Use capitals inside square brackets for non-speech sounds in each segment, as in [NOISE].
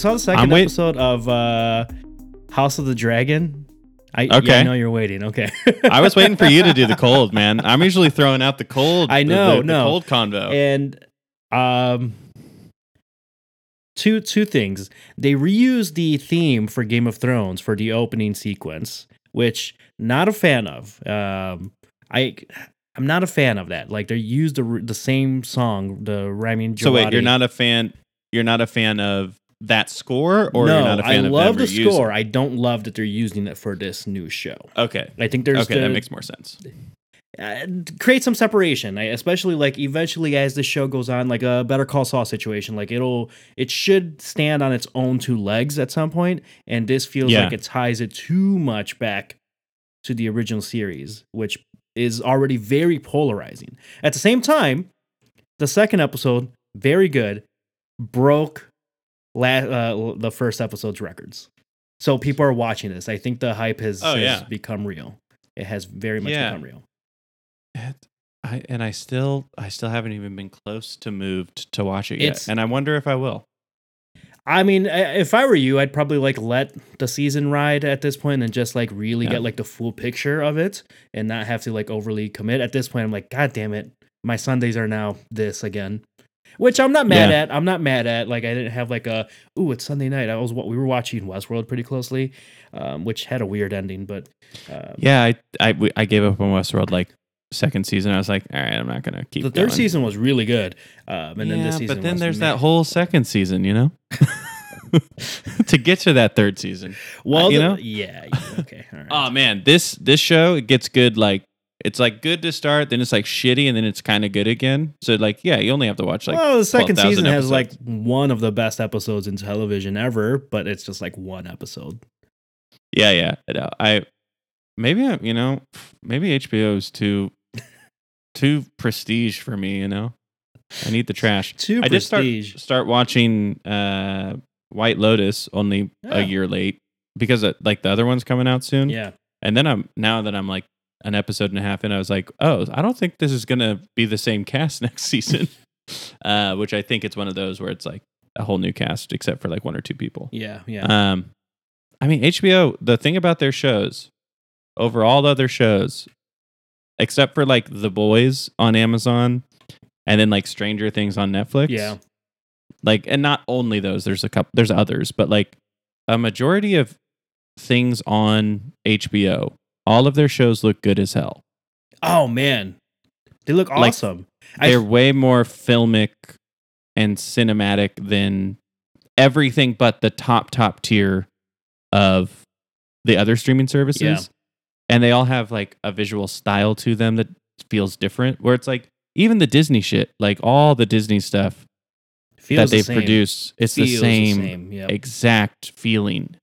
Saw the 2nd wait- episode of uh, House of the Dragon. I, yeah, I know you're waiting. Okay. I was waiting for you to do the [LAUGHS] cold, man. I'm usually throwing out the cold. I know, the, the no. cold convo. and um two two things they reused the theme for game of thrones for the opening sequence which not a fan of um i i'm not a fan of that like they used the the same song the Ramin so wait, you're not a fan. You're not a fan of that score, or no, you're not a fan I of love the score. I don't love that they're using it for this new show. Okay. I think there's Okay, the, that makes more sense. uh, create some separation I- especially like eventually as the show goes on like a better call saul situation like it'll it should stand on its own two legs at some point and this feels Yeah. like it ties it too much back to the original series which is already very polarizing at the same time the second episode very good broke la- uh, the first episode's records so people are watching this i think the hype has, Oh, has yeah. become real it has very much Yeah. become real It- I and I still I still haven't even been close to moved to watch it yet, It's- and I wonder if I will. I mean, if I were you, I'd probably like let the season ride at this point and just like really Yeah. get like the full picture of it and not have to like overly commit. At this point, I'm like, God damn it, my Sundays are now this again. Which I'm not mad Yeah. at. I'm not mad at. Like I didn't have like a ooh, it's Sunday night. I was what we were watching Westworld pretty closely, um, which had a weird ending. But um, Yeah, I I, I gave up on Westworld like second season. I was like, all right, I'm not gonna keep. the third going. season was really good. Um, and yeah, then this season, but then there's meh. that whole second season, you know. [LAUGHS] to get to that third season. well, you the- know? yeah, yeah, okay, all right. Oh man, this this show it gets good like it's like good to start, then it's like shitty, and then it's kind of good again. So like, yeah, you only have to watch like well, the second 12,000 season has like one of the best episodes in television ever, but it's just like one episode. yeah, yeah. I know. I maybe I, you know maybe HBO is too [LAUGHS] too prestige for me. You know, I need the trash. Too I just start prestige. start watching uh White Lotus only Yeah. a year late because uh, like the other one's coming out soon. Yeah, And then I'm now that I'm like an episode and a half in, I was like, oh, I don't think this is gonna be the same cast [LAUGHS] next season. [LAUGHS] uh, which I think it's one of those where it's like a whole new cast except for like one or two people. yeah, yeah. Um, I mean HBO. The thing about their shows, over all the other shows, except for like The Boys on Amazon, and then like Stranger Things on Netflix. yeah, like and not only those there's a couple there's others but like a majority of things on HBO all of their shows look good as hell Oh man, they look Like, awesome. I- they're way more filmic and cinematic than everything but the top top tier of the other streaming services Yeah. and they all have like a visual style to them that feels different where it's like even the Disney shit like all the Disney stuff Feels that the they've same. produced it's the Feels same Yeah, exact feeling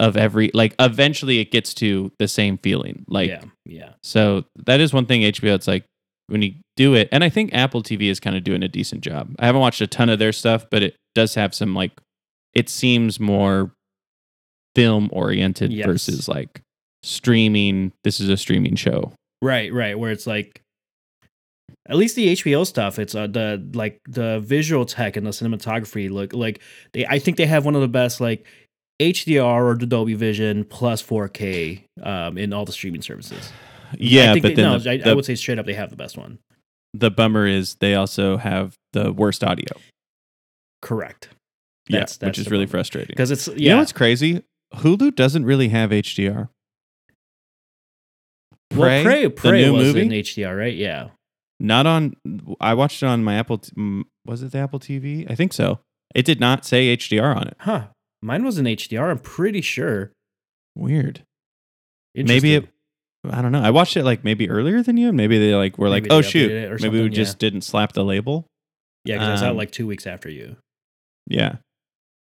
of every like eventually it gets to the same feeling like yeah, yeah. so that is one thing hbo it's like when you do it and i think apple tv is kind of doing a decent job i haven't watched a ton of their stuff but it does have some like it seems more film oriented Yes. versus like streaming this is a streaming show Right, right. Where it's like, at least the HBO stuff, it's uh, the like the visual tech and the cinematography look like they. I think they have one of the best like HDR or Dolby Vision plus 4K um, in all the streaming services. yeah I think but they, then no, the, I, the, I would say straight up they have the best one. the bummer is they also have the worst audio Correct. yeah That's- that's which is really bummer. frustrating Because it's yeah. You know what's crazy? Hulu doesn't really have HDR. well, Prey, the Prey new was movie, in HDR, right? Yeah. not on. I watched it on my Apple. Was it the Apple TV? I think so. It did not say HDR on it. Huh. Mine was in HDR. I'm pretty sure. Weird. Maybe it. I don't know. I watched it like maybe earlier than you, and maybe they like were Maybe like, "Oh shoot, updated it or maybe we just didn't slap the label." Yeah, because I was out um, like two weeks after you. Yeah.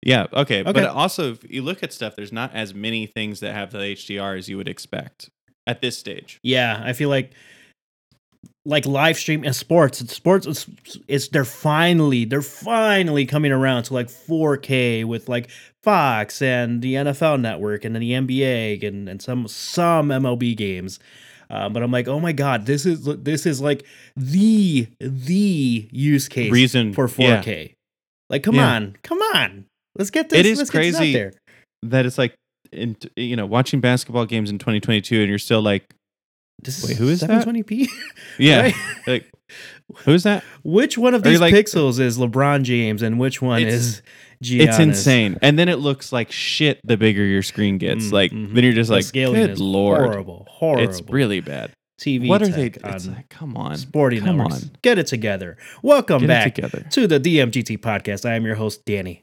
Yeah. Okay. But also, if you look at stuff, there's not as many things that have the HDR as you would expect at this stage. Yeah, I feel like like live stream and sports. It's sports. It's, it's they're finally they're finally coming around to like 4K with like Fox and the NFL Network and then the NBA and and some some MLB games. Um, but I'm like, oh my god, this is this is like the the use case Reason for 4K. Like, come Yeah. on, come on. Let's get this. It is let's get this out crazy. there. that it's like in you know watching basketball games in 2022 and you're still like This Wait, who is that? 720p? [LAUGHS] yeah Right? like who's that Which one of these like- pixels is LeBron James and which one is Giannis? it's insane and then it looks like shit the bigger your screen gets Mm, like mhm. then you're just The like good is lord horrible, horrible. it's really bad TV. what are they on like come on sporting come networks. on Get it together. Welcome get back together to the DMGT podcast. I am your host Danny,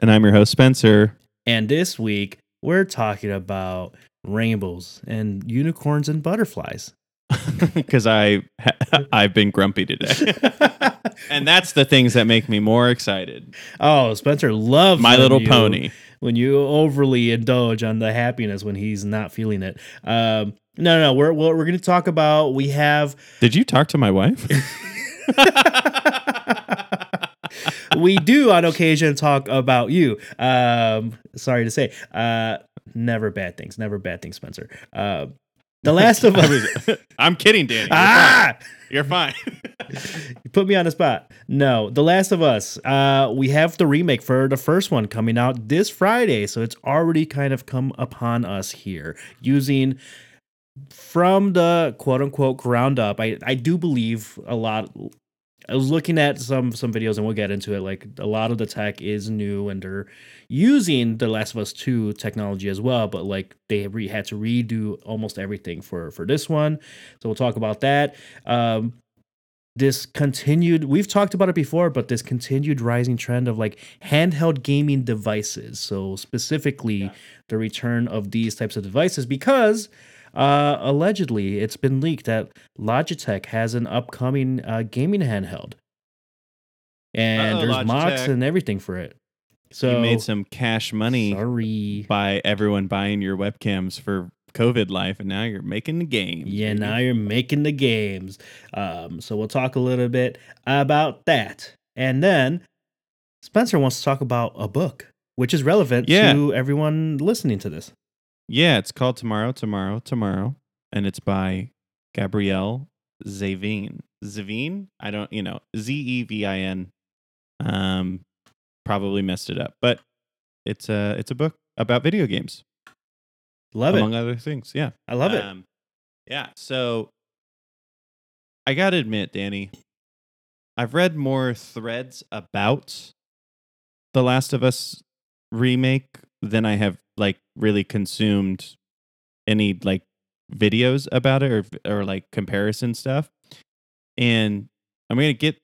and i'm your host spencer and this week we're talking about rainbows and unicorns and butterflies. [LAUGHS] because i [LAUGHS] i've been grumpy today [LAUGHS] and that's the things that make me more excited oh, Spencer loves my little you- pony when you overly indulge on the happiness when he's not feeling it. Um, no, no, no. We're we're, we're going to talk about. We have did you talk to my wife we do on occasion talk about you. Um, sorry to say, uh, never bad things. Never bad things, Spencer. Uh, the Last [LAUGHS] of Us. [LAUGHS] i'm kidding danny You're fine. ah, You're fine. [LAUGHS] you put me on the spot. No, The Last of Us. Uh, we have the remake for the first one coming out this Friday, so it's already kind of come upon us here using from the quote unquote ground up. I I do believe a lot. I was looking at some some videos and we'll get into it. Like a lot of the tech is new and they're using the Last of Us 2 technology as well, but like they re- had to redo almost everything for for this one. So we'll talk about that. Um this continued we've talked about it before but this continued rising trend of like handheld gaming devices so specifically the return of these types of devices because uh, allegedly it's been leaked that Logitech has an upcoming uh, gaming handheld, and Uh-oh, there's mods Logitech. and everything for it. So you made some cash money Sorry. by everyone buying your webcams for COVID life, and now you're making the game. Yeah, now you're making the games. Um, so we'll talk a little bit about that, and then Spencer wants to talk about a book, which is relevant Yeah. to everyone listening to this. Yeah, it's called Tomorrow, Tomorrow, Tomorrow, and it's by Gabrielle Zavin. Zavin? I don't, you know, Z E V I N. Um, probably messed it up, but it's a it's a book about video games, Love among it. Among other things. Yeah, I love it. Um, yeah. So I gotta admit, Danny, I've read more threads about the Last of Us remake than I have like really consumed any like videos about it or or like comparison stuff. And I'm gonna get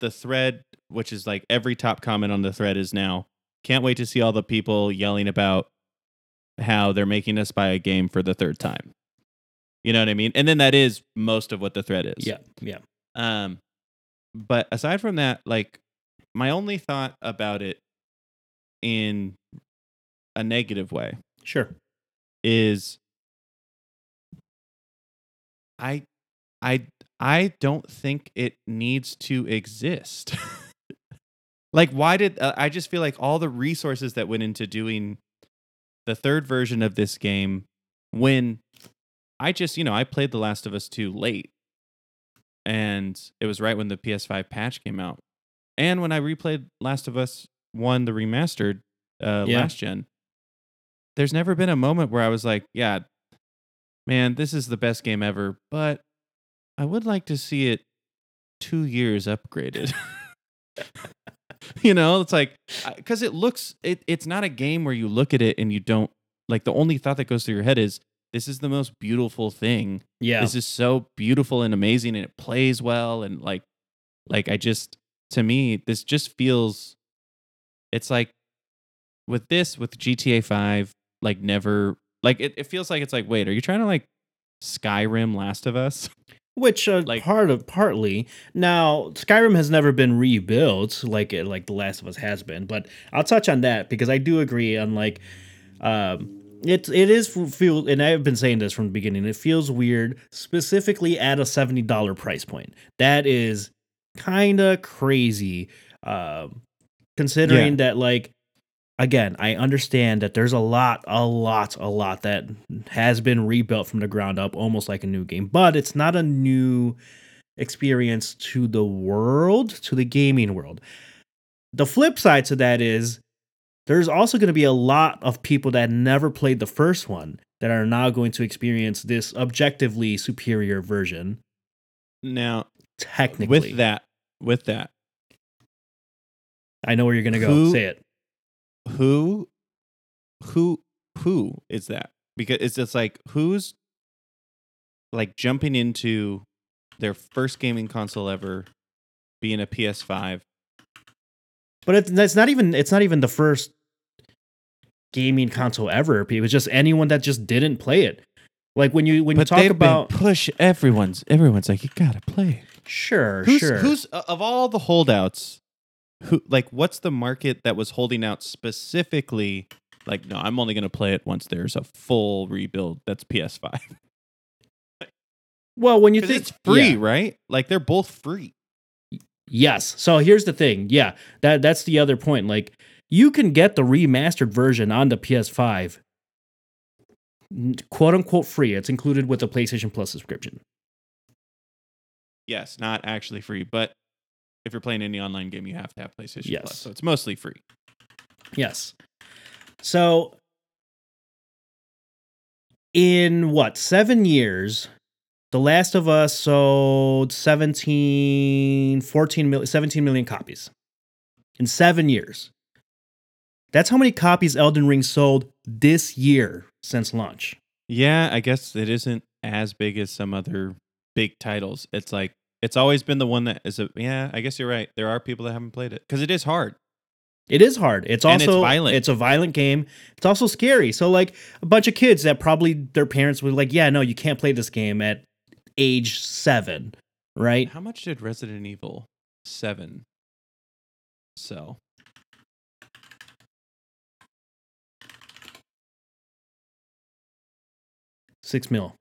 the thread, which is like every top comment on the thread is now. Can't wait to see all the people yelling about how they're making us buy a game for the third time. You know what I mean? And then that is most of what the thread is. yeah, yeah. Um, but aside from that, like my only thought about it in a negative way Sure. is I I I don't think it needs to exist. [LAUGHS] like why did uh, I just feel like all the resources that went into doing the third version of this game when I just, you know, I played The Last of Us 2 late and it was right when the PS5 patch came out. And when I replayed Last of Us 1 the remastered uh Yeah. last gen, there's never been a moment where I was like, yeah, man, this is the best game ever, but I would like to see it 2 years upgraded. [LAUGHS] you know, it's like cuz it looks it it's not a game where you look at it and you don't like the only thought that goes through your head is this is the most beautiful thing Yeah. this is so beautiful and amazing and it plays well and like like i just to me this just feels it's like with this with gta 5 like never like it, it feels like it's like wait are you trying to like skyrim last of us [LAUGHS] Which uh, Like- part of partly now Skyrim has never been rebuilt like it, like The Last of Us has been, but I'll touch on that because I do agree on like um it it is feel and I've been saying this from the beginning. It feels weird specifically at a $70 price point. That is kind of crazy um considering that like again, I understand that there's a lot, a lot, a lot that has been rebuilt from the ground up, almost like a new game, but it's not a new experience to the world, to the gaming world. The flip side to that is there's also going to be a lot of people that never played the first one that are now going to experience this objectively superior version. Now, Technically, with that, with that, I know where you're going to go. Who- Say it. Who, who, who is that? Because it's just like who's like jumping into their first gaming console ever, being a PS5. But it's, not even. It's not even the first gaming console ever. It was just anyone that just didn't play it. Like when you when you talk about been push everyone's everyone's like you gotta play. it." sure, Who's sure. who's of all the holdouts? Who like what's the market that was holding out specifically? Like no, I'm only gonna play it once there's a full rebuild. That's PS5. [LAUGHS] well, when you think it's free, yeah. right? Like they're both free. Yes. So here's the thing. Yeah, that that's the other point. Like you can get the remastered version on the PS5, quote unquote free. It's included with the PlayStation Plus subscription. Yes, not actually free, but if you're playing any online game, you have to have PlayStation Yes. Plus. So it's mostly free. Yes. So in what, 7 years, The Last of Us sold 17 14 million 17 million copies. In 7 years. That's how many copies Elden Ring sold this year since launch. Yeah, I guess it isn't as big as some other big titles. It's like it's always been the one that is a yeah, I guess you're right. There are people that haven't played it because it is hard. It is hard. It's And it's also violent. It's a violent game. It's also scary. So like a bunch of kids that probably their parents were like, "Yeah, no, you can't play this game at age 7." Right? How much did Resident Evil 7 sell? Six mil.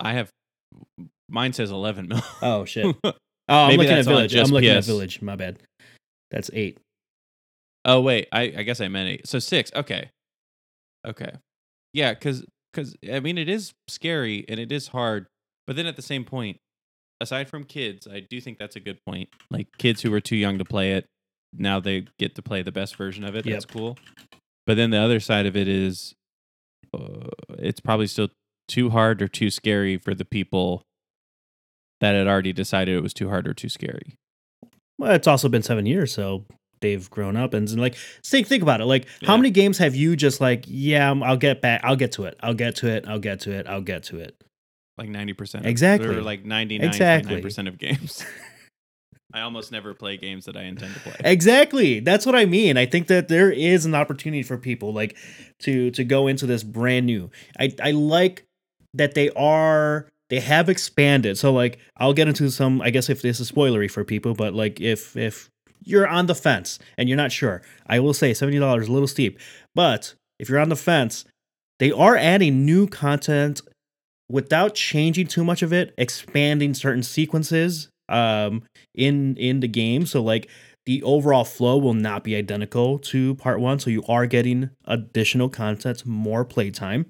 I have mine says 11 mil. [LAUGHS] Oh shit. [LAUGHS] Oh, I'm looking at Village. I'm looking at Village. My bad. That's eight. Oh wait, I, I guess I meant eight. So six. Okay. Okay. Yeah, because because I mean it is scary and it is hard, but then at the same point, aside from kids, I do think that's a good point. Like kids who were too young to play it, now they get to play the best version of it. That's cool. But then the other side of it is, uh, it's probably still too hard or too scary for the people that had already decided it was too hard or too scary. Well, it's also been seven years, so they've grown up and, and, like think think about it. Like how many games have you just like, yeah, um, I'll get back, I'll get to it, I'll get to it, I'll get to it, I'll get to it. like 90% Exactly. or like 99.9% of games [LAUGHS] i almost never play games that i intend to play Exactly. That's what I mean. I think that there is an opportunity for people like to to go into this brand new. I I like that they are they have expanded. So like I'll get into some I guess if this is spoilery for people, but like if if you're on the fence and you're not sure, I will say $70 is a little steep. But if you're on the fence, they are adding new content without changing too much of it, expanding certain sequences um in in the game. So like the overall flow will not be identical to part one. So you are getting additional content, more playtime.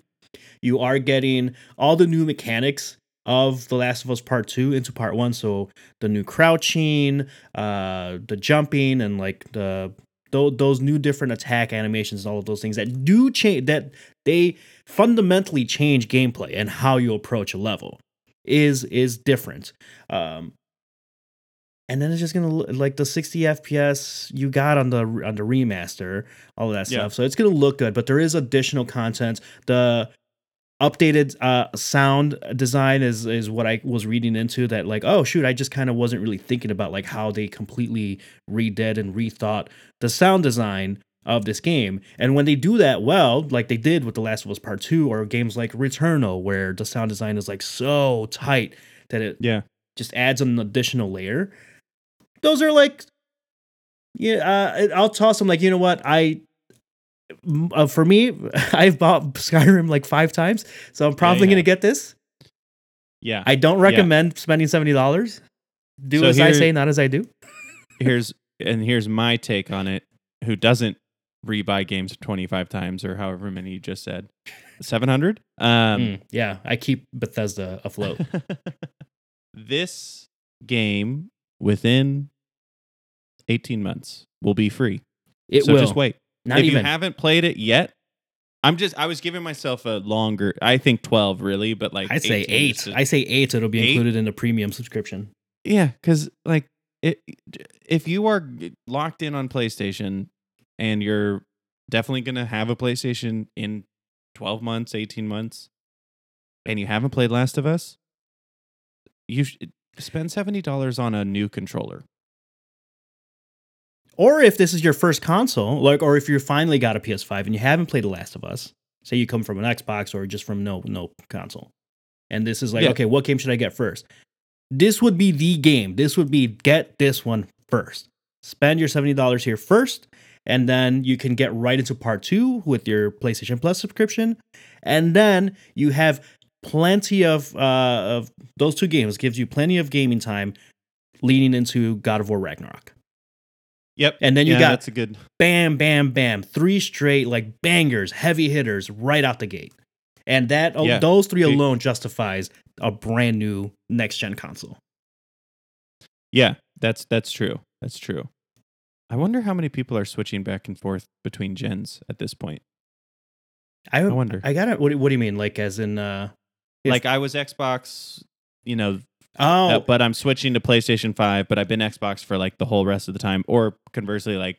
You are getting all the new mechanics of The Last of Us Part Two into Part One. So the new crouching, uh, the jumping, and like the tho- those new different attack animations and all of those things that do change that they fundamentally change gameplay and how you approach a level is is different. Um, and then it's just gonna look like the 60 FPS you got on the on the remaster, all of that Yeah. stuff. So it's gonna look good, but there is additional content. The updated uh, sound design is is what I was reading into. That like, oh shoot, I just kind of wasn't really thinking about like how they completely redid and rethought the sound design of this game. And when they do that well, like they did with The Last of Us Part Two, or games like Returnal, where the sound design is like so tight that it yeah just adds an additional layer. Those are like, yeah, uh, I'll toss them. Like, you know what? I, uh, for me, [LAUGHS] I've bought Skyrim like five times, so I'm probably you gonna get this. yeah I don't recommend spending seventy dollars. Do So as I say, not as I do. here's and here's my take on it who doesn't rebuy games 25 times or however many you just said 700 um Mm, yeah, I keep Bethesda afloat. [LAUGHS] this game within 18 months will be free It so will. just wait Not if even. you haven't played it yet, I'm just I was giving myself a longer. I think 12 really, but like I say eight. just- I say eight. It'll be Eight? included in the premium subscription. Yeah, because like it, if you are locked in on PlayStation and you're definitely gonna have a PlayStation in twelve months, eighteen months, and you haven't played Last of Us, you should spend seventy dollars on a new controller. Or if this is your first console, like, or if you finally got a PS5 and you haven't played The Last of Us, say you come from an Xbox or just from no no console, and this is like, Yeah. okay, what game should I get first? This would be the game. This would be get this one first. Spend your seventy dollars here first, and then you can get right into part two with your PlayStation Plus subscription, and then you have plenty of uh, of those two games gives you plenty of gaming time leading into God of War Ragnarok. Yep, And then you yeah, got that's a good. bam, bam, bam, three straight like bangers, heavy hitters right out the gate. And that oh, Yeah. those three alone justifies a brand new next gen console. Yeah, that's that's true. That's true. I wonder how many people are switching back and forth between gens at this point. I, I wonder. I got it. What, do- what do you mean? Like as in uh If- like I was Xbox, you know, oh Uh, but I'm switching to PlayStation 5, but I've been Xbox for like the whole rest of the time. Or conversely, like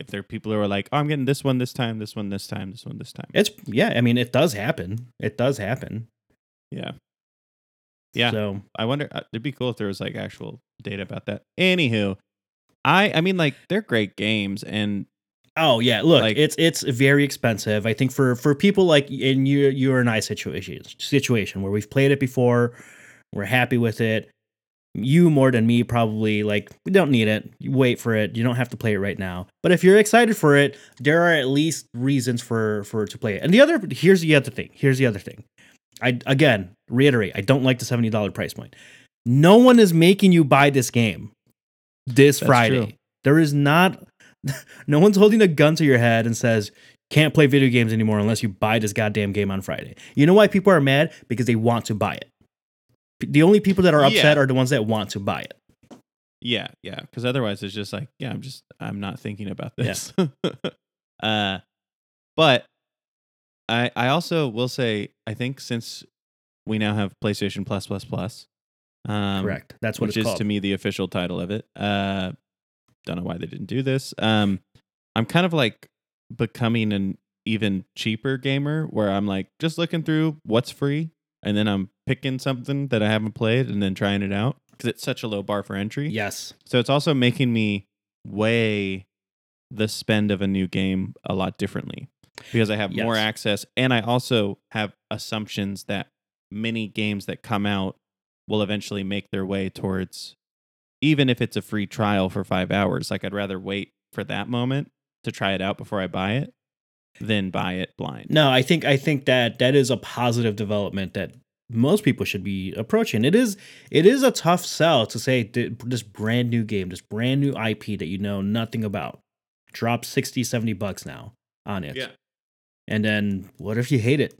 if there are people who are like, oh, I'm getting this one this time, this one this time, this one this time. it's yeah, I mean it does happen. It does happen. Yeah. Yeah. So I wonder, uh, it'd be cool if there was like actual data about that. Anywho, I, I mean, like they're great games and Oh yeah, look, Like- it's it's very expensive. I think for for people like in you you and I situation situation where we've played it before, we're happy with it. You more than me probably like we don't need it. You wait for it. You don't have to play it right now. But if you're excited for it, there are at least reasons for for to play it. And the other here's the other thing. Here's the other thing. I again reiterate, I don't like the seventy dollar price point. No one is making you buy this game this That's Friday. true. There is not [LAUGHS] no one's holding a gun to your head and says, can't play video games anymore unless you buy this goddamn game on Friday. You know why people are mad? Because they want to buy it. The only people that are upset Yeah. are the ones that want to buy it. yeah, yeah. Because otherwise it's just like, yeah, I'm just, I'm not thinking about Yeah. this. [LAUGHS] uh, but I, I also will say, I think since we now have PlayStation Plus Plus Plus, um, Correct. That's what which is called. to me the official title of it. Uh, don't know why they didn't do this. Um, I'm kind of like becoming an even cheaper gamer where I'm like just looking through what's free and then I'm picking something that I haven't played and then trying it out because it's such a low bar for entry. yes. So it's also making me weigh the spend of a new game a lot differently because I have more access and I also have assumptions that many games that come out will eventually make their way towards even if it's a free trial for 5 hours like I'd rather wait for that moment to try it out before I buy it than buy it blind. No, I think I think that that is a positive development that most people should be approaching. It is it is a tough sell to say this brand new game, this brand new IP that you know nothing about. Drop 60, 70 bucks now on it. Yeah. And then what if you hate it?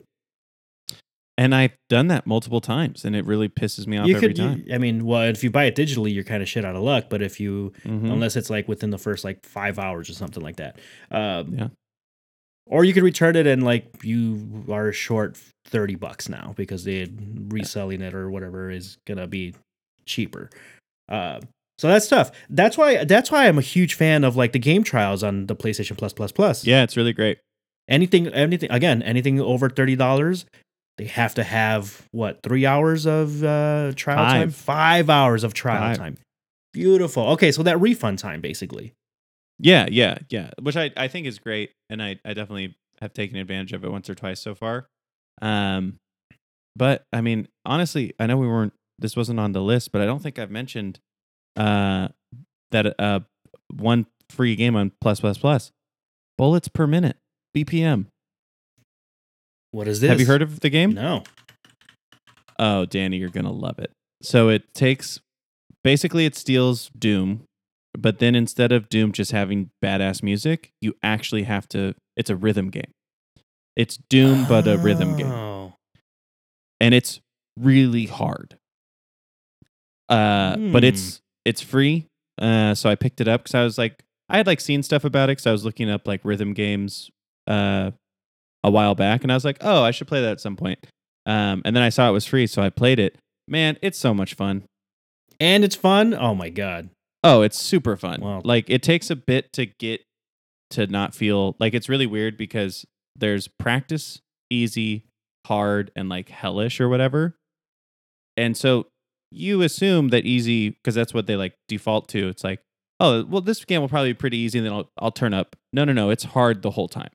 And I've done that multiple times and it really pisses me off you every could time. you- I mean, well, if you buy it digitally, you're kind of shit out of luck, but if you Mhm. unless it's like within the first like 5 hours or something like that. Um Yeah. Or you could return it and like you are short 30 bucks now because they reselling it or whatever is to be cheaper. Uh, so that's tough. That's why that's why I'm a huge fan of like the game trials on the PlayStation Plus Plus Plus. Yeah, it's really great. Anything anything again, anything over $30, they have to have what, 3 hours of uh trial time? Five. 5 hours of trial Five. time. Beautiful. Okay, so that refund time basically. Yeah, yeah, yeah. Which I, I think is great, and I, I definitely have taken advantage of it once or twice so far. Um, but I mean, honestly, I know we weren't. This wasn't on the list, but I don't think I've mentioned uh that uh one free game on Plus Plus Plus, bullets per minute BPM. What is this? Have you heard of the game? No. Oh, Danny, you're gonna love it. So it takes basically it steals Doom, but then instead of Doom just having badass music, you actually have to. It's a rhythm game. It's Doom, but a rhythm game, Oh. and it's really hard. Uh, but Hmm. it's it's free. Uh, so I picked it up because I was like, I had like seen stuff about it because I was looking up like rhythm games uh, a while back, and I was like, oh, I should play that at some point. Um, and then I saw it was free, so I played it. Man, it's so much fun. And it's fun. Oh my god. Oh, it's super fun. Wow. Like it takes a bit to get to not feel like it's really weird because there's practice, easy, hard, and like hellish or whatever. And so you assume that easy because that's what they like default to. It's like, oh, well, this game will probably be pretty easy, and then I'll I'll turn up. No, no, no, it's hard the whole time.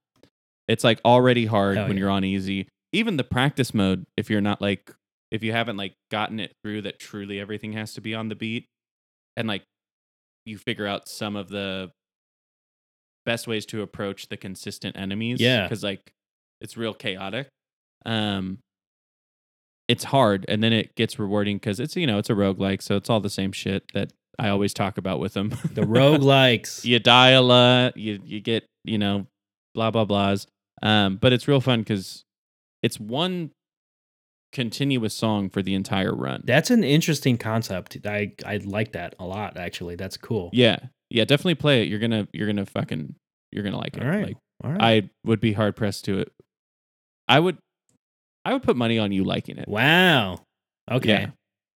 It's like already hard Hell when yeah. you're on easy. Even the practice mode, if you're not like if you haven't like gotten it through that truly everything has to be on the beat and like you figure out some of the best ways to approach the consistent enemies Yeah. because like it's real chaotic um it's hard and then it gets rewarding because it's you know it's a roguelike so it's all the same shit that i always talk about with them The [LAUGHS] roguelikes. you die a lot you you get you know blah blah blahs um but it's real fun because it's one continuous song for the entire run That's an interesting concept. I I like that a lot. Actually, that's cool. yeah yeah definitely play it you're gonna you're gonna fucking you're gonna like it All right. like All right. i would be hard pressed to it i would i would put money on you liking it wow. Okay. Yeah.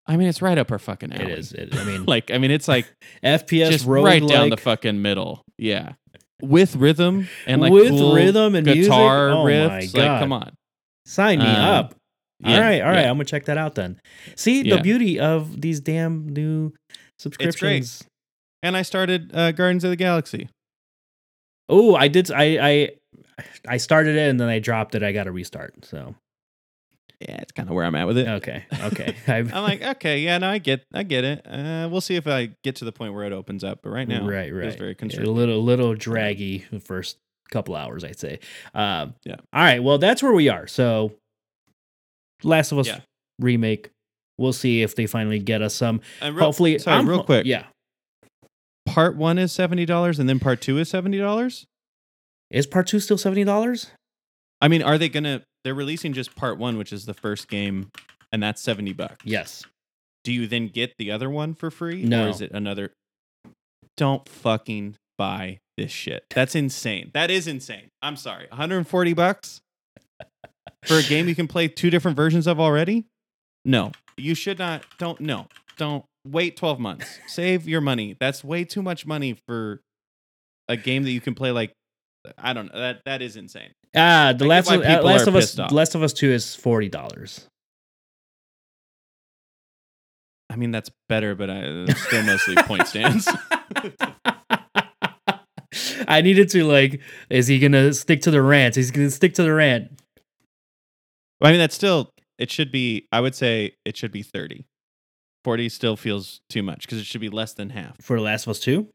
i mean it's right up our fucking It alley is. It, I mean, [LAUGHS] like i mean it's like [LAUGHS] FPS just right down the fucking middle yeah with rhythm and like with cool rhythm and music. guitar Oh riffs like come on Sign me Um, up. Yeah, all right, all right. yeah. I'm gonna check that out then. See Yeah. the beauty of these damn new subscriptions. and i started uh, Guardians of the Galaxy Oh, I did. I I I started it and then I dropped it. I got to restart. So yeah it's kind of where i'm at with it okay, okay. [LAUGHS] I'm like okay yeah no i get i get it uh, we'll see if i get to the point where it opens up but right now right, right. was very Yeah, a little little draggy the first couple hours, I'd say. Um, Yeah. All right. Well, that's where we are. So, Last of Us Yeah. remake. We'll see if they finally get us some. and real, Hopefully, sorry I'm real quick Yeah. part one is $70 and then part two is $70 Is part two still seventy dollars? I mean, are they gonna? They're releasing just part one, which is the first game, and that's seventy bucks. Yes. Do you then get the other one for free? No. Or is it another? Don't fucking buy this shit. That's insane. That is insane. I'm sorry. 140 bucks for a game you can play two different versions of already? No, you should not. Don't no. Don't wait 12 months. [LAUGHS] Save your money. That's way too much money for a game that you can play like. I don't know. That that is insane. Ah, the I last of, uh, Last of Us pissed off. Last of Us Two is forty dollars. I mean, that's better, but I, it's still mostly point stands. [LAUGHS] I needed to like. Is he gonna stick to the rant? He's gonna stick to the rant. I mean, that's still, it should be, I would say it should be 30. 40 still feels too much because it should be less than half. for The Last of Us Two.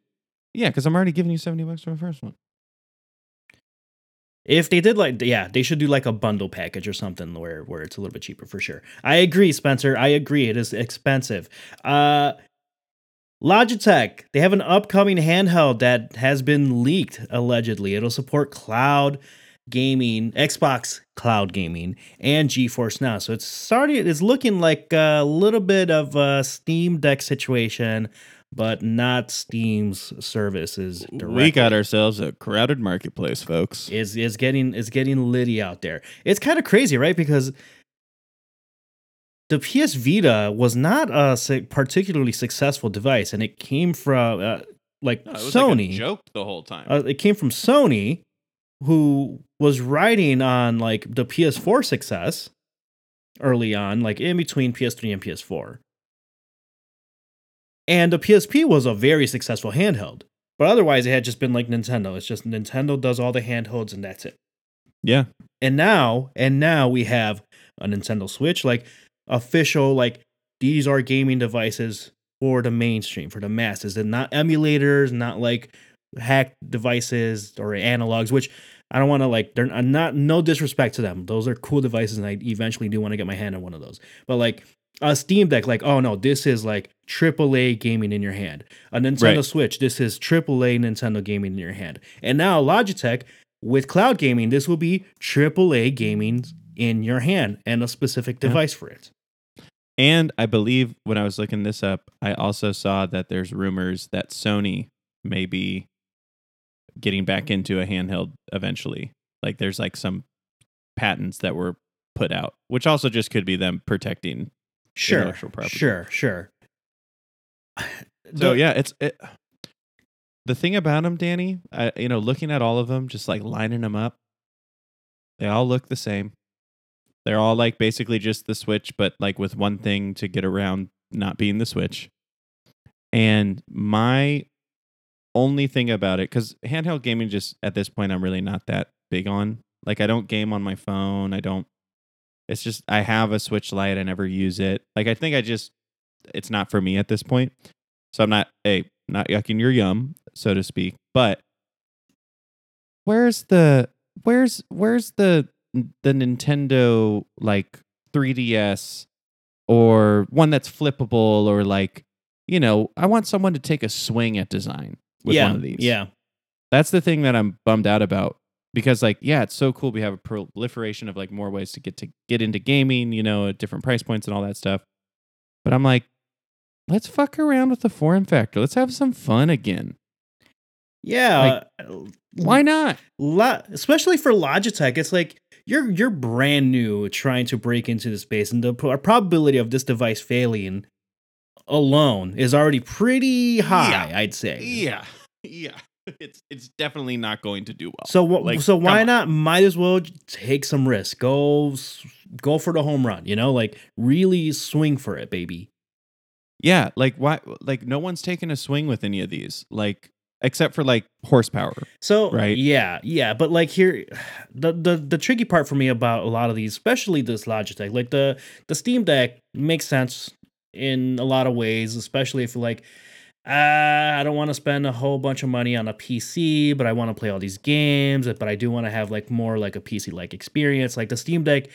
Yeah, because I'm already giving you 70 bucks for the first one. If they did like, yeah, they should do like a bundle package or something where where it's a little bit cheaper for sure. I agree, Spencer. I agree. It is expensive. Uh, Logitech, they have an upcoming handheld that has been leaked allegedly. It'll support cloud gaming, Xbox cloud gaming, and GeForce Now. So it's starting. It's looking like a little bit of a Steam Deck situation, but not Steam's services. Directly We got ourselves a crowded marketplace, folks. is is getting is getting litty out there. It's kind of crazy, right? Because the PS Vita was not a particularly successful device, and it came from uh, like No, it was Sony. like a joke the whole time. uh, it came from Sony, who was riding on like the PS4 success early on, like in between PS3 and PS4. And the PSP was a very successful handheld. But otherwise, it had just been like Nintendo. It's just Nintendo does all the handhelds and that's it. yeah. And now, and now we have a Nintendo Switch, like official, like these are gaming devices for the mainstream, for the masses, and not emulators, not like hacked devices or analogs, which I don't want to like, they're I'm not, no disrespect to them. Those are cool devices, and I eventually do want to get my hand on one of those. But like a Steam Deck, like, oh no, this is like AAA gaming in your hand. A Nintendo Right. Switch, this is AAA Nintendo gaming in your hand. And now Logitech, with cloud gaming, this will be AAA gaming in your hand and a specific Yeah. device for it. And I believe when I was looking this up, I also saw that there's rumors that Sony may be getting back into a handheld eventually. Like there's like some patents that were put out, which also just could be them protecting Sure. intellectual property. Sure. Sure. [SIGHS] So yeah, it's it, the thing about them, Danny. I, you know, looking at all of them, just like lining them up, they all look the same. They're all like basically just the Switch, but like with one thing to get around not being the Switch. And my only thing about it, because handheld gaming, just at this point, I'm really not that big on. Like, I don't game on my phone. I don't. It's just I have a Switch Lite. I never use it. Like, I think I just it's not for me at this point. So I'm not a not yucking your yum, so to speak. But where's the where's where's the the Nintendo like 3DS or one that's flippable or like you know I want someone to take a swing at design with yeah. one of these. Yeah. That's the thing that I'm bummed out about because like yeah, it's so cool we have a proliferation of like more ways to get to get into gaming, you know, at different price points and all that stuff. But I'm like let's fuck around with the form factor. Let's have some fun again. Yeah. Uh, why not? Lo- especially for Logitech, it's like you're you're brand new trying to break into the space, and the pro- probability of this device failing alone is already pretty high. Yeah. I'd say. Yeah. Yeah. [LAUGHS] It's it's definitely not going to do well. So wh- Like, so why not? Might as well take some risk. Go go for the home run. You know, like really swing for it, baby. yeah, like why like no one's taken a swing with any of these. Like except for like horsepower. So Right. yeah, yeah, but like here, [SIGHS] the the the tricky part for me about a lot of these, especially this Logitech, like the the Steam Deck makes sense in a lot of ways, especially if like, uh, I don't want to spend a whole bunch of money on a PC, but I want to play all these games, but I do want to have like more like a PC like experience. Like the Steam Deck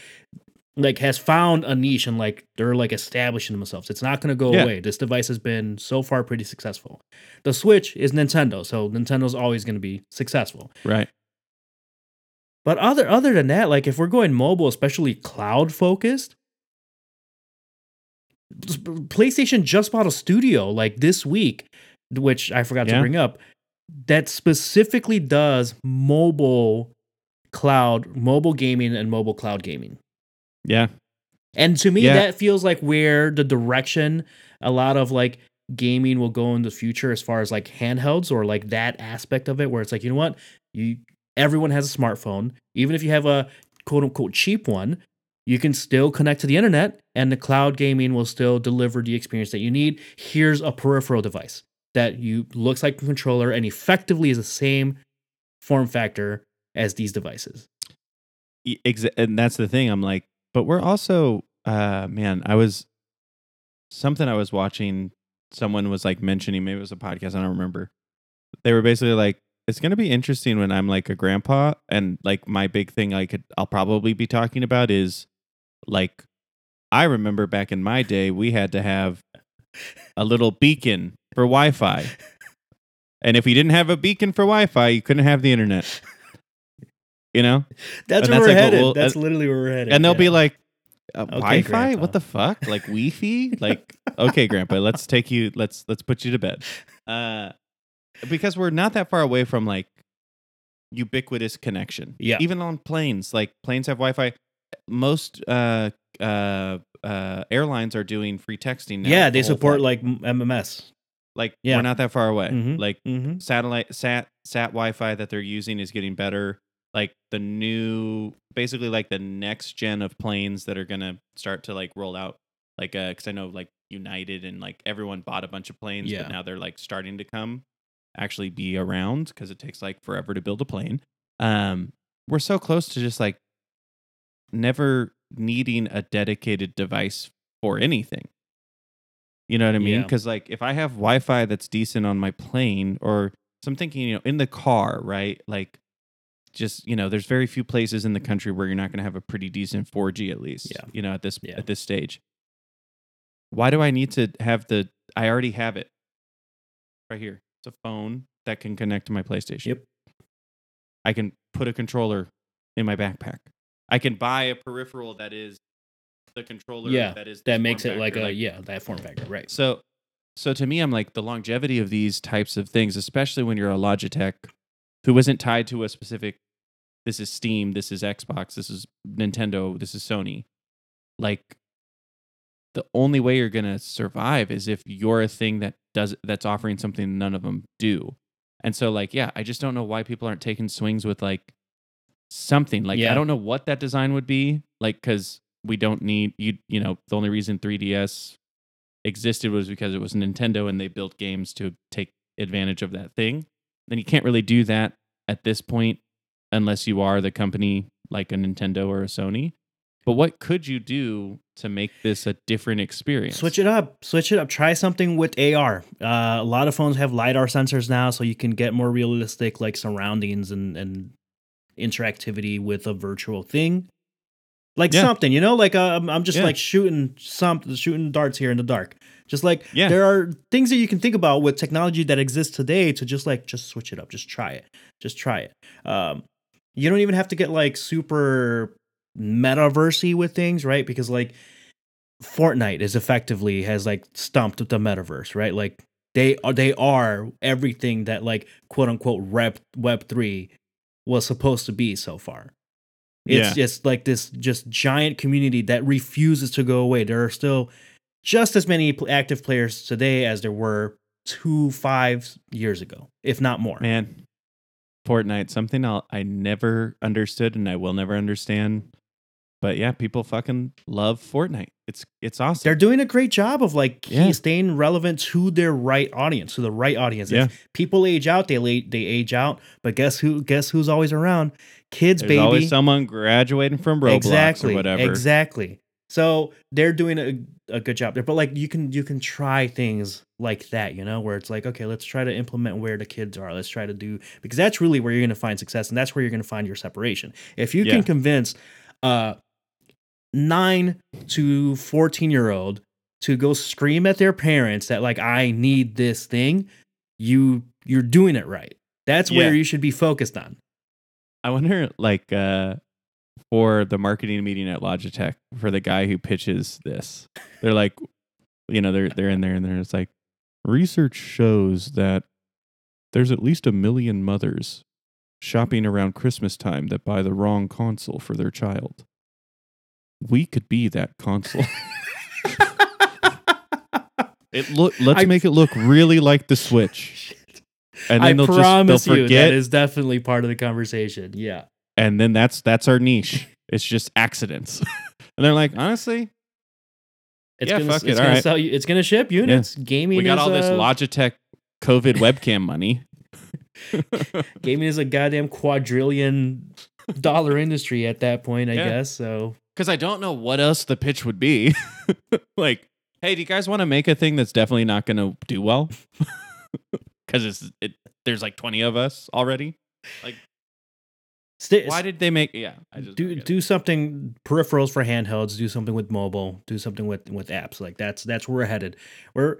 like has found a niche and like they're like establishing themselves. It's not going to go Yeah. away. This device has been so far pretty successful. The Switch is Nintendo, so Nintendo's always going to be successful. Right. But other other than that, like if we're going mobile, especially cloud focused, PlayStation just bought a studio like this week, which I forgot to bring up, that specifically does mobile cloud, mobile gaming and mobile cloud gaming. Yeah. And to me, Yeah. that feels like where the direction a lot of like gaming will go in the future as far as like handhelds or like that aspect of it, where it's like, you know what? You everyone has a smartphone. Even if you have a quote unquote cheap one, you can still connect to the internet and the cloud gaming will still deliver the experience that you need. Here's a peripheral device that you looks like a controller and effectively is the same form factor as these devices. And that's the thing i'm like but we're also uh man i was something i was watching someone was like mentioning maybe it was a podcast i don't remember they were basically like it's going to be interesting when i'm like a grandpa and like my big thing i could i'll probably be talking about is like i remember back in my day we had to have a little beacon for wi-fi. And if you didn't have a beacon for wi-fi you couldn't have the internet. You know? That's And where that's we're like headed. we'll- that's literally where we're headed. and they'll yeah. be like uh, Okay, wi-fi? What the fuck? Like wi-fi? Like okay grandpa let's take you let's let's put you to bed. Uh because we're not that far away from like ubiquitous connection. Yeah. even on planes like planes have wi-fi most uh uh uh airlines are doing free texting now yeah, they support like MMS. like yeah. we're not that far away Mhm. like Mm-hmm. satellite sat sat Wi-Fi that they're using is getting better. Like the new, basically like the next gen of planes that are gonna start to like roll out. Like, uh, because I know like United and like everyone bought a bunch of planes, Yeah. but now they're like starting to come actually be around because it takes like forever to build a plane. Um, we're so close to just like never needing a dedicated device for anything. You know what I mean? Yeah. Because like if I have Wi-Fi that's decent on my plane, or so I'm thinking, you know, in the car, right? Like, just you know, there's very few places in the country where you're not going to have a pretty decent 4G at least. Yeah. You know, at this Yeah. at this stage. Why do I need to have the? I already have it. Right here. It's a phone that can connect to my PlayStation. Yep. I can put a controller in my backpack. I can buy a peripheral that is the controller Yeah, that is That makes it like a yeah, that form factor, right? so so to me I'm like the longevity of these types of things, especially when you're a Logitech who wasn't tied to a specific this is Steam, this is Xbox, this is Nintendo, this is Sony. Like the only way you're going to survive is if you're a thing that does that's offering something none of them do. And so like yeah, I just don't know why people aren't taking swings with like something. Like Yeah. I don't know what that design would be like cuz we don't need you you know, the only reason 3DS existed was because it was Nintendo and they built games to take advantage of that thing. Then you can't really do that at this point unless you are the company like a Nintendo or a Sony. But what could you do to make this a different experience? Switch it up. Switch it up. Try something with AR. Uh, a lot of phones have lidar sensors now, so you can get more realistic like surroundings and and interactivity with a virtual thing. Like Yeah. something, you know, like uh, I'm, I'm just Yeah. like shooting some shooting darts here in the dark. Just like Yeah. there are things that you can think about with technology that exists today to just like just switch it up, just try it, just try it. Um, you don't even have to get like super metaversey with things, right? Because like Fortnite is effectively has like stumped the metaverse, right? Like they are they are everything that like quote unquote rep web 3 was supposed to be so far. It's Yeah. just like this just giant community that refuses to go away. There are still just as many active players today as there were 2 5 years ago, if not more. Man, Fortnite, something I'll, I never understood and I will never understand. But yeah, people fucking love Fortnite. It's it's awesome. They're doing a great job of like Yeah. staying relevant to their right audience, to the right audience. Yeah. If people age out, they they age out. But guess who? Guess who's always around? Kids, There's baby. always someone graduating from Roblox exactly, or whatever. exactly. So they're doing a, a good job there. But like you can you can try things like that, you know, where it's like, okay, let's try to implement where the kids are. Let's try to do because that's really where you're going to find success, and that's where you're going to find your separation. If you Yeah. can convince uh nine to fourteen year old to go scream at their parents that like I need this thing, you you're doing it right. That's where you should be focused on. I wonder, like, uh, for the marketing meeting at Logitech, for the guy who pitches this, they're like, you know, they're they're in there and they're it's like, research shows that there's at least a million mothers shopping around Christmas time that buy the wrong console for their child. We could be that console. [LAUGHS] It look. Let's I- make it look really like the Switch, [LAUGHS] and then I they'll promise just they'll you that is definitely part of the conversation. Yeah. and then that's that's our niche. It's just accidents, [LAUGHS] and they're like, honestly, It's Yeah, gonna, fuck it, gonna alright. sell you. It's gonna ship units. Gaming. we got all this Logitech COVID webcam money. Gaming is a goddamn quadrillion dollar industry at that point. I Yeah. guess so. Because I don't know what else the pitch would be. [LAUGHS] like, hey, do you guys want to make a thing that's definitely not going to do well? [LAUGHS] Because it's it. There's like 20 of us already. Sti- Why did they make? Yeah, I just do it. something peripherals for handhelds. Do something with mobile. Do something with with apps. Like that's that's where we're headed. We're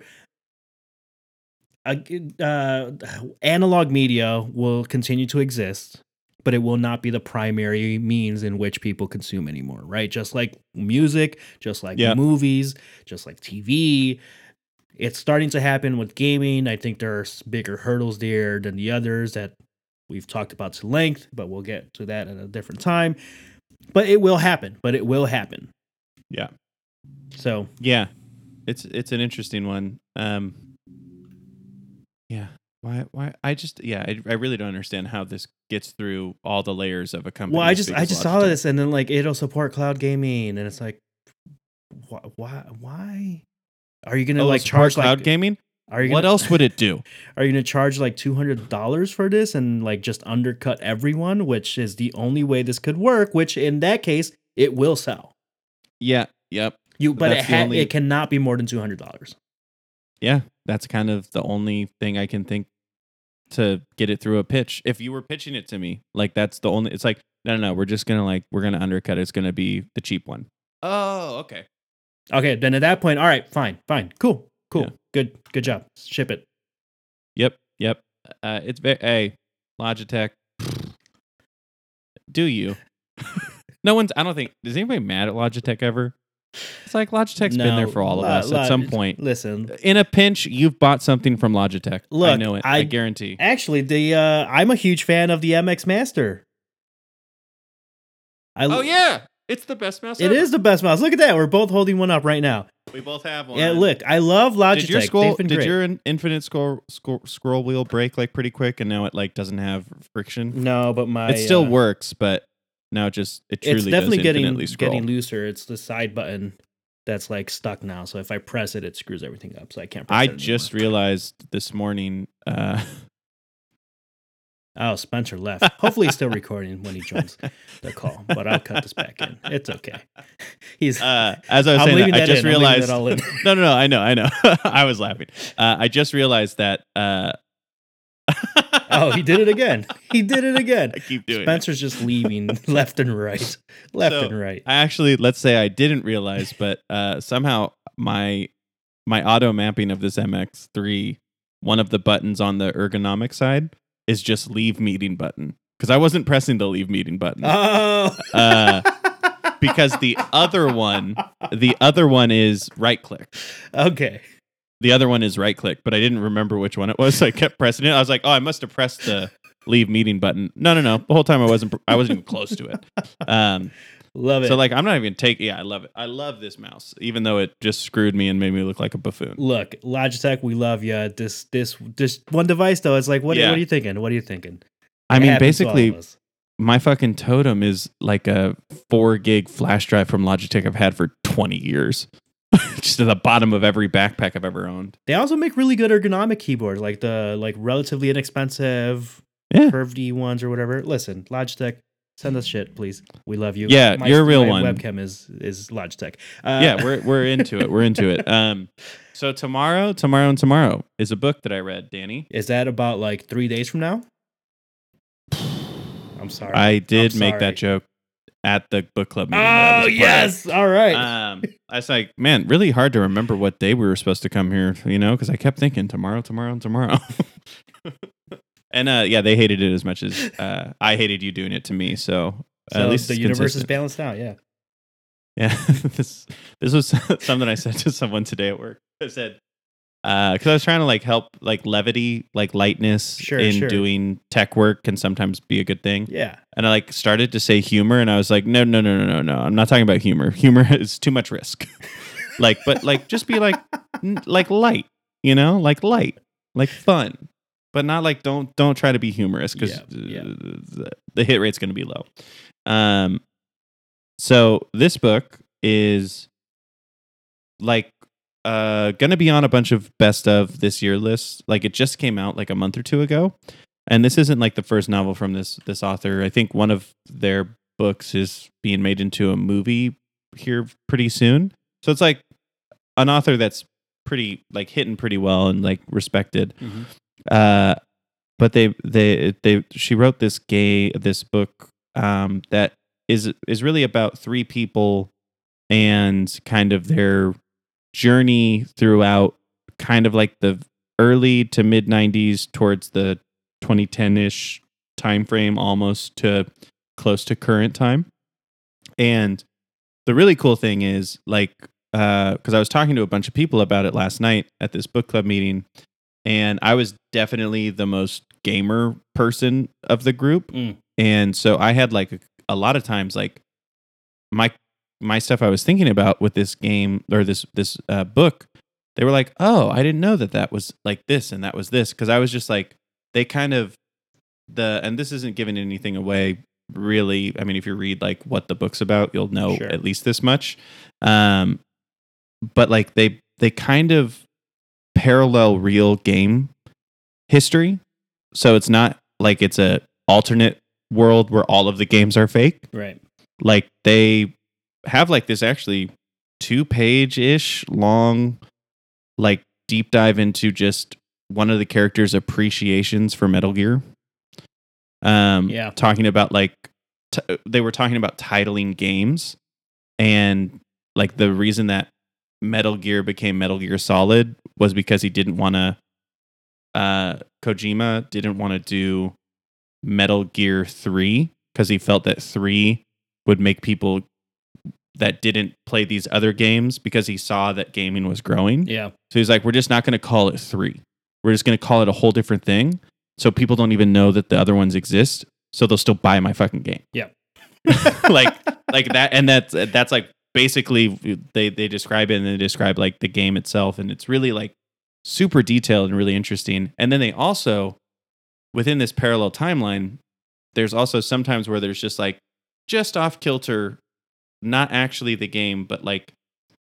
uh, analog media will continue to exist, but it will not be the primary means in which people consume anymore. Right? Just like music, just like Yeah. movies, just like TV. It's starting to happen with gaming. I think there's bigger hurdles there than the others that we've talked about to length, but we'll get to that at a different time. But it will happen. But it will happen. Yeah. So Yeah, it's it's an interesting one. Um, yeah. Why? Why? I just yeah. I, I really don't understand how this gets through all the layers of a company. well, I just I just saw Logitech. this, and then like it'll support cloud gaming, and it's like, why why why are you gonna Oh, like charge cloud like gaming. are you What gonna, else would it do? [LAUGHS] are you gonna charge like two hundred dollars for this and like just undercut everyone, which is the only way this could work. Which in that case, it will sell. Yeah. Yep. You, but it ha- only- it cannot be more than two hundred dollars. Yeah. That's kind of the only thing I can think to get it through a pitch. If you were pitching it to me, like that's the only. It's like no, no, no. We're just gonna like we're gonna undercut. it. It's gonna be the cheap one. Oh, okay. Okay, then at that point, all right, fine, fine, cool, cool, Yeah. good, good job. Ship it. Yep. Yep. Uh, it's very hey Logitech. Do you? [LAUGHS] no one's. I don't think. Is anybody mad at Logitech ever? It's like Logitech's been there for all of Lo- us at some point. Listen, In a pinch, you've bought something from Logitech. I Look, know it. I, I- guarantee. actually, the uh, I'm a huge fan of the MX Master. I, Oh yeah, it's the best mouse. it ever. is the best mouse. Look at that. We're both holding one up right now. We both have one. Yeah, look, I love Logitech. Did your scroll? They've been Did great. your in- infinite scroll, scroll scroll wheel break like pretty quick, and now it like doesn't have friction? no, but my it still uh, works, but now it just it truly It's definitely getting getting looser. It's the side button that's like stuck now. So if I press it, it screws everything up. So I can't. Press I just realized this morning. Uh, Oh, Spencer left. [LAUGHS] Hopefully, he's still recording when he joins the call. But I'll cut this back in. It's okay. [LAUGHS] He's. uh, as I was I'm saying, leaving that, I just in. Realized. that [LAUGHS] no, no, no. I know, I know. I was laughing. Uh, I just realized that. Uh, oh, he did it again. He did it again. I keep doing it. Spencer's just leaving [LAUGHS] left and right, left So, and right. I actually, let's say I didn't realize, but uh, somehow my my auto mapping of this MX3, one of the buttons on the ergonomic side is just leave meeting button because I wasn't pressing the leave meeting button Oh. Uh, [LAUGHS] because the other one, the other one is right click. okay. The other one is right click, but I didn't remember which one it was. So I kept pressing it. I was like, oh, I must have pressed the leave meeting button. No, no, no. The whole time I wasn't. I wasn't even close to it. Um, Love it. so like I'm not even taking. Yeah, I love it. I love this mouse, even though it just screwed me and made me look like a buffoon. Look, Logitech, we love you. This, this, this one device though. It's like, what, Yeah. what are you thinking? What are you thinking? I It mean, happens to all of basically, my fucking totem is like a four gig flash drive from Logitech I've had for 20 years. [LAUGHS] just at the bottom of every backpack I've ever owned. They also make really good ergonomic keyboards, like the like relatively inexpensive Yeah. curved E ones or whatever. Listen, Logitech, send us shit, please. We love you. Yeah, you're a real my one. Webcam is is Logitech. Uh, yeah, we're we're into it. We're into it. [LAUGHS] Um, so tomorrow, tomorrow, and tomorrow is a book that I read, Danny. is that about like three days from now? [SIGHS] I'm sorry. I did I'm make sorry. that joke at the book club meeting. Oh yes! All right. Um, I was like, man, really hard to remember what day we were supposed to come here, you know, because I kept thinking tomorrow, tomorrow, and tomorrow. [LAUGHS] and uh, yeah, they hated it as much as uh, I hated you doing it to me. So, so at least the universe is balanced out. Yeah. Yeah, [LAUGHS] this this was [LAUGHS] something I said to someone today at work. I said because I was trying to like help like levity, like lightness Sure, in sure. doing tech work can sometimes be a good thing. Yeah. And I like started to say humor, and I was like, no, no, no, no, no, no. I'm not talking about humor. Humor [LAUGHS] is too much risk. [LAUGHS] like, but like, just be like, n- like light, you know, like light, like fun, but not like don't don't try to be humorous because Yeah, yeah. the, the hit rate's going to be low. Um, so this book is like uh gonna be on a bunch of best of this year lists. Like it just came out like a month or two ago. And this isn't like the first novel from this this author. I think one of their books is being made into a movie here pretty soon. So it's like an author that's pretty like hitting pretty well and like respected. Mhm. Uh but they they they she wrote this gay this book um that is is really about three people and kind of their journey throughout kind of like the early to mid 90s towards the 2010ish time frame almost to close to current time. And the really cool thing is like because i was talking to a bunch of people about it last night at this book club meeting and i was definitely the most gamer person of the group. Mm. and so i had like a, a lot of times like my my stuff i was thinking about with this game or this this uh, book they were like oh i didn't know that that was like this and that was this. Because i was just like they kind of the and this isn't giving anything away really i mean if you read like what the book's about you'll know Sure. at least this much um but like they they kind of parallel real game history so it's not like it's a alternate world where all of the games are fake Right. like they have like this actually two page ish long like deep dive into just one of the characters appreciations for metal gear um Yeah. talking about like t- they were talking about titling games and like the reason that metal gear became metal gear solid was because he didn't want to uh kojima didn't want to do metal gear 3 because he felt that 3 would make people that didn't play these other games because he saw that gaming was growing. Yeah. So he's like, we're just not going to call it three. We're just going to call it a whole different thing. So people don't even know that the other ones exist. So they'll still buy my fucking game. Yeah. [LAUGHS] like, [LAUGHS] like that. And that's, that's like basically they, they describe it and they describe like the game itself. And it's really like super detailed and really interesting. And then they also, within this parallel timeline, there's also sometimes where there's just like, just off kilter, not actually the game, but like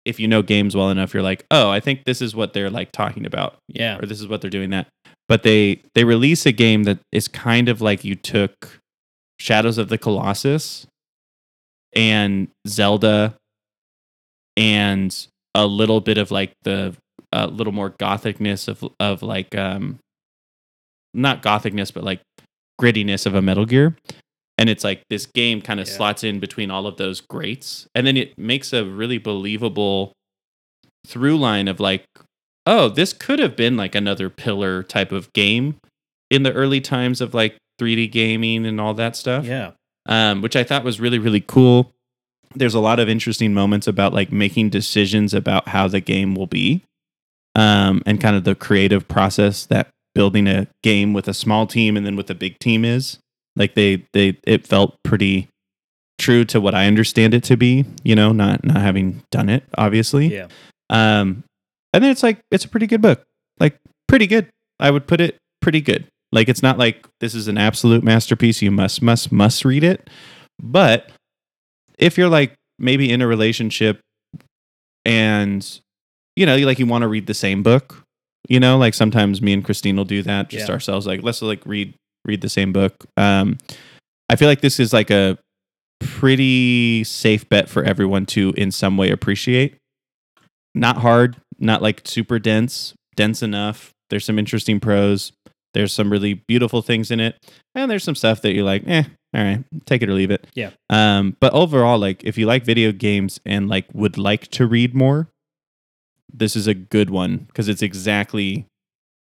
if you know games well enough, you're like, oh, I think this is what they're like talking about, Yeah. or this is what they're doing that. But they they release a game that is kind of like you took Shadows of the Colossus and Zelda and a little bit of like the a little more gothicness of of like um not gothicness but like grittiness of a Metal Gear. And it's like this game kind of Yeah. slots in between all of those greats. And then it makes a really believable through line of like, oh, this could have been like another pillar type of game in the early times of like 3D gaming and all that stuff Yeah. um, which I thought was really, really cool. There's a lot of interesting moments about like making decisions about how the game will be um, and kind of the creative process that building a game with a small team and then with a big team is. Like they, they, it felt pretty true to what I understand it to be, you know, not, not having done it, obviously. Yeah. Um, and then it's like it's a pretty good book, like pretty good. I would put it pretty good. Like it's not like this is an absolute masterpiece. You must must must read it. But if you're like maybe in a relationship and you know you like you want to read the same book, you know, like sometimes me and Christine will do that. Just Yeah. ourselves, like let's like read read the same book. Um, I feel like this is like a pretty safe bet for everyone to in some way appreciate. Not hard, not like super dense, dense enough. There's some interesting prose. There's some really beautiful things in it. And there's some stuff that you're like, eh, all right, take it or leave it. Yeah. Um, but overall, like if you like video games and like would like to read more, this is a good one because it's exactly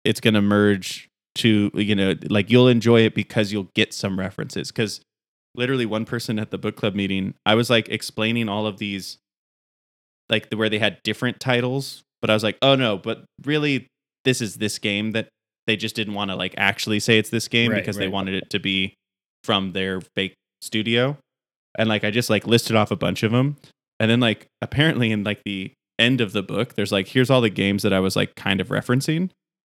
it's gonna merge to you know, like you'll enjoy it because you'll get some references. Because literally one person at the book club meeting, I was like explaining all of these like the, where they had different titles, but I was like, oh no, but really this is this game that they just didn't want to like actually say it's this game Right, because they wanted it to be from their fake studio. And like I just like listed off a bunch of them. And then like apparently in like the end of the book, there's like here's all the games that I was like kind of referencing.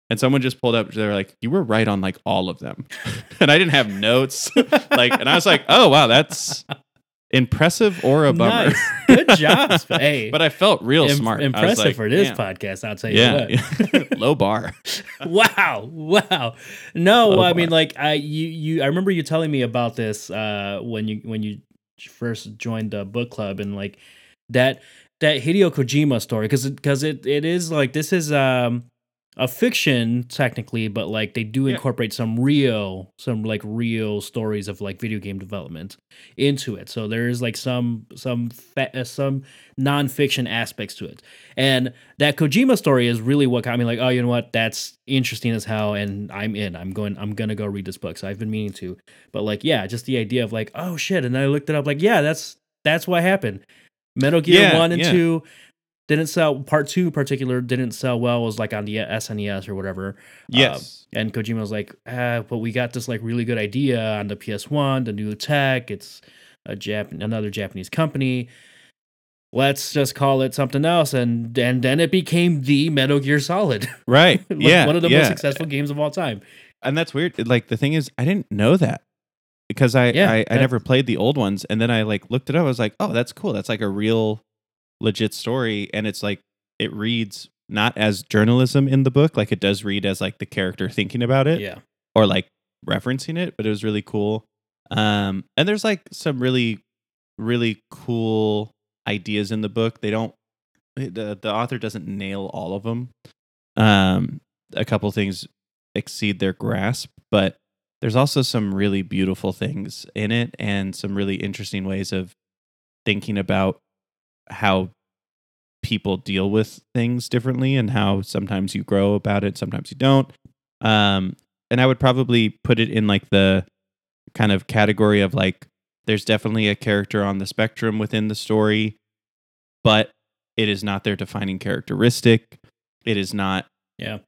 And someone just pulled up, they're like, you were right on like all of them. [LAUGHS] and I didn't have notes. [LAUGHS] like, and I was like, oh wow, that's impressive or a bummer. Nice. Good job. [LAUGHS] Hey. but I felt real im- smart. Impressive like, for this "Damn." podcast, I'll tell you Yeah. what. Low bar. wow wow no Oh, i mean like i you you i remember you telling me about this uh when you when you first joined the book club and like that that hideo kojima story because because it, it is like this is um a fiction technically but like they do Yeah. incorporate some real some like real stories of like video game development into it so there is like some some fa- uh, some non-fiction aspects to it and that Kojima story is really what got me like, oh, you know what? That's interesting as hell, and I'm in. I'm going. I'm gonna go read this book. So I've been meaning to, but like, yeah, just the idea of like, oh shit, and then I looked it up. Like, yeah, that's that's what happened. Metal Gear Yeah, One and yeah. Two didn't sell. Part Two, in particular, didn't sell well. Was like on the SNES or whatever. Yes. And Kojima was like, ah, but we got this like really good idea on the PS1, the new tech. It's a Jap- another Japanese company. Let's just call it something else, and and then it became the Metal Gear Solid, [LAUGHS] right. Like, yeah. one of the yeah. most successful games of all time. and that's weird. Like the thing is, I didn't know that because I Yeah, I, I never played the old ones, and then I like looked it up. I was like, oh, that's cool. That's like a real, legit story, and it's like it reads not as journalism in the book, like it does read as like the character thinking about it Yeah, or like referencing it, but it was really cool. Um, and there's like some really, really cool ideas in the book. They don't, the, the author doesn't nail all of them. Um, a couple things exceed their grasp, but there's also some really beautiful things in it and some really interesting ways of thinking about how people deal with things differently and how sometimes you grow about it, sometimes you don't. Um, and I would probably put it in like the kind of category of like there's definitely a character on the spectrum within the story but it is not their defining characteristic. It is not Yeah.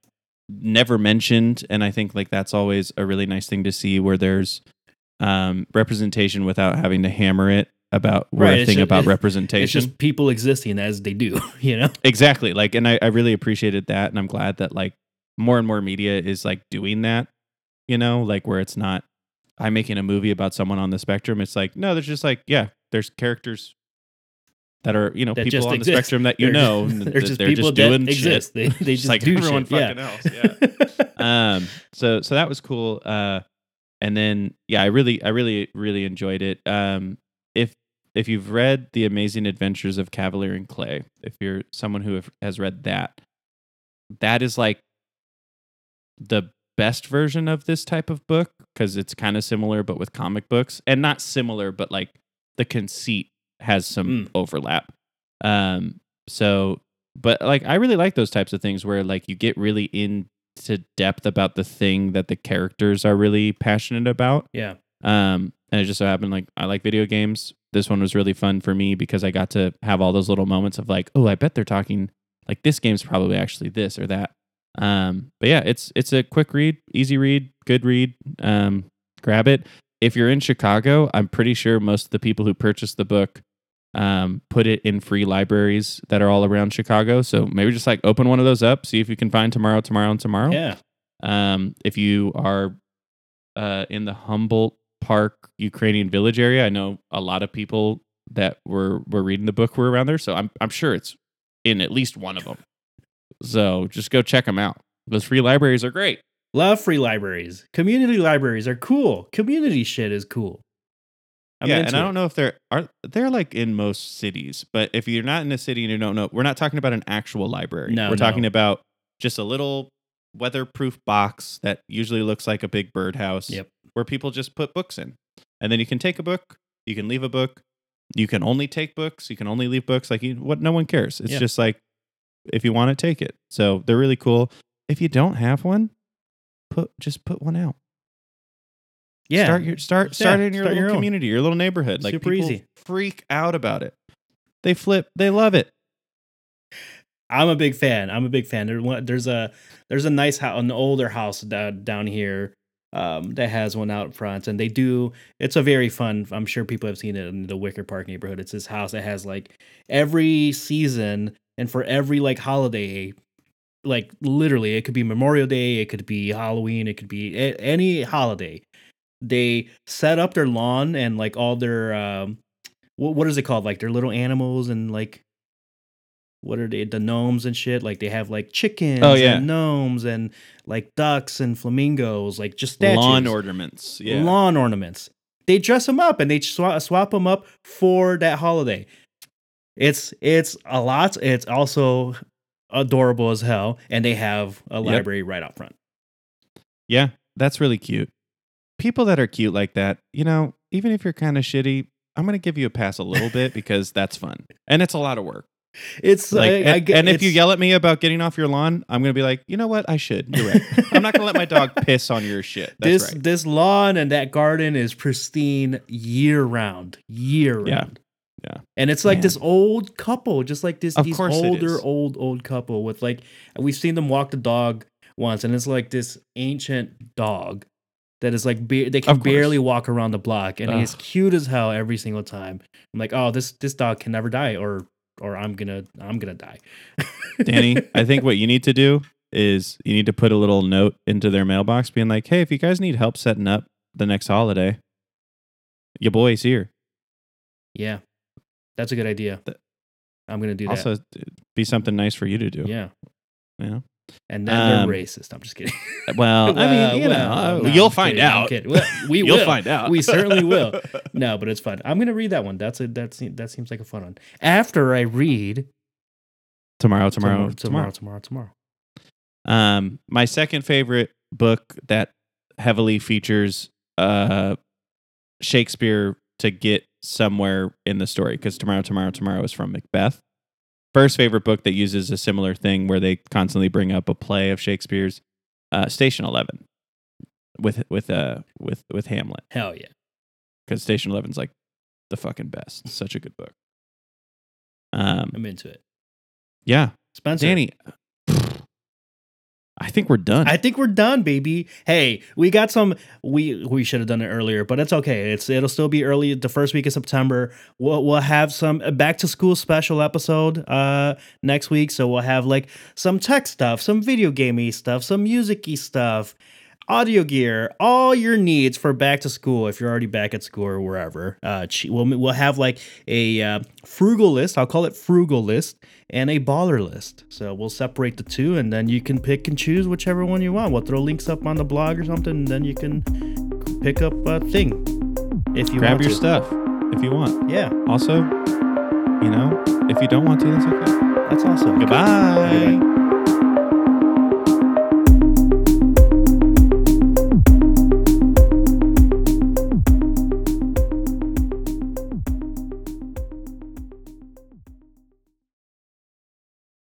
never mentioned and i think like that's always a really nice thing to see where there's um representation without having to hammer it about Right, right, it's thing ju- about it- representation It's just people existing as they do, [LAUGHS] you know? exactly like and I, I really appreciated that and i'm glad that like more and more media is like doing that you know like where it's not i'm making a movie about someone on the spectrum it's like no there's just like yeah there's characters that are you know That people just on exist. the spectrum that you They're know just- [LAUGHS] they're just they're people just doing that shit. exist. They, they Just just like do everyone shit. fucking yeah. else, yeah. [LAUGHS] um so so that was cool uh and then yeah i really i really really enjoyed it um if if you've read the amazing adventures of Kavalier and clay if you're someone who have, has read that that is like the best version of this type of book because it's kind of similar but with comic books and not similar but like the conceit has some Mm. overlap um so but like i really like those types of things where like you get really into depth about the thing that the characters are really passionate about yeah. um and it just so happened like i like video games this one was really fun for me because i got to have all those little moments of like oh i bet they're talking like this game's probably actually this or that. Um but yeah it's it's a quick read easy read good read. Um grab it. If you're in chicago i'm pretty sure most of the people who purchased the book um, put it in free libraries that are all around chicago. So maybe just like open one of those up see if you can find tomorrow tomorrow and tomorrow. Yeah. um, if you are uh, in the Humboldt Park Ukrainian Village area, I know a lot of people that were were reading the book were around there, so I'm I'm sure it's in at least one of them. So just go check them out. Those free libraries are great. Love free libraries. Community libraries are cool. Community shit is cool. I'm yeah, into and I don't know if they're are they're like in most cities, but if you're not in a city and you don't know, we're not talking about an actual library. No, we're talking about just a little weatherproof box that usually looks like a big birdhouse. Yep. Where people just put books in, and then you can take a book, you can leave a book, you can only take books, you can only leave books. Like you, what? No one cares. It's Yeah. just like if you want to take it. So they're really cool. If you don't have one, put just put one out. Yeah. Start your start start in your start little own. community, your little neighborhood. Like Super people easy. freak out about it. They flip. They love it. I'm a big fan. I'm a big fan. There, there's a there's a nice house, an older house down down here um, that has one out front, and they do. It's a very fun. I'm sure people have seen it in the Wicker Park neighborhood. It's this house that has like every season and for every like holiday, like literally, it could be Memorial Day, it could be Halloween, it could be a- any holiday. They set up their lawn and like all their um, what what is it called? Like their little animals and like what are they the gnomes and shit like they have like chickens Oh, yeah. and gnomes and like ducks and flamingos like just statues Lawn ornaments. Yeah. lawn ornaments they dress them up and they swap, swap them up for that holiday it's it's a lot it's also adorable as hell and they have a Yep. library right out front yeah, that's really cute. People that are cute like that, you know, even if you're kind of shitty, I'm gonna give you a pass a little bit because that's fun and it's a lot of work. It's Like, I, and, I and if you yell at me about getting off your lawn, I'm gonna be like, you know what? I should. You're right. I'm not gonna let my dog [LAUGHS] piss on your shit. That's this right. this lawn and that garden is pristine year round, year round. Yeah. Yeah. And it's like Man. this old couple, just like this Of these older old old couple with like we've seen them walk the dog once and it's like this ancient dog that is like ba- they can barely walk around the block and he's cute as hell every single time. I'm like, "Oh, this this dog can never die or or I'm to I'm to die." [LAUGHS] Danny, I think what you need to do is you need to put a little note into their mailbox being like, hey, if you guys need help setting up the next holiday, your boy's here. yeah. That's a good idea. I'm to do that. Also, be something nice for you to do. Yeah. Know? And then Um, they're racist. I'm just kidding. [LAUGHS] Well, I mean, you well, know, no, you'll I'm find kidding, out. kidding. Well, [LAUGHS] we You'll will. find out. We certainly will. [LAUGHS] No, but it's fun. I'm gonna read that one. That's a that seems that seems like a fun one. After I read tomorrow, tomorrow, tomorrow, tomorrow. tomorrow, tomorrow. Um, my second favorite book that heavily features uh Shakespeare to get somewhere in the story because tomorrow, tomorrow, tomorrow is from Macbeth. First favorite book that uses a similar thing where they constantly bring up a play of Shakespeare's, uh, Station Eleven, with with uh with with Hamlet Hell yeah. because Station Eleven's like the fucking best. Such a good book. Um, I'm into it. yeah, Spencer, Danny. I think we're done. I think we're done, baby. Hey, we got some. We we should have done it earlier, but it's okay. It's it'll still be early the first week of September. We'll we'll have some back to school special episode uh next week. So we'll have like some tech stuff, some video gamey stuff, some musicy stuff, audio gear, all your needs for back to school. If you're already back at school or wherever, uh, we'll we'll have like a uh, frugal list. I'll call it frugal list and a baller list. So we'll separate the two, and then you can pick and choose whichever one you want. We'll throw links up on the blog or something, and then you can pick up a thing if you Grab want your to. stuff if you want. Yeah, Also, you know, if you don't want to, that's okay. that's awesome. Goodbye. Goodbye.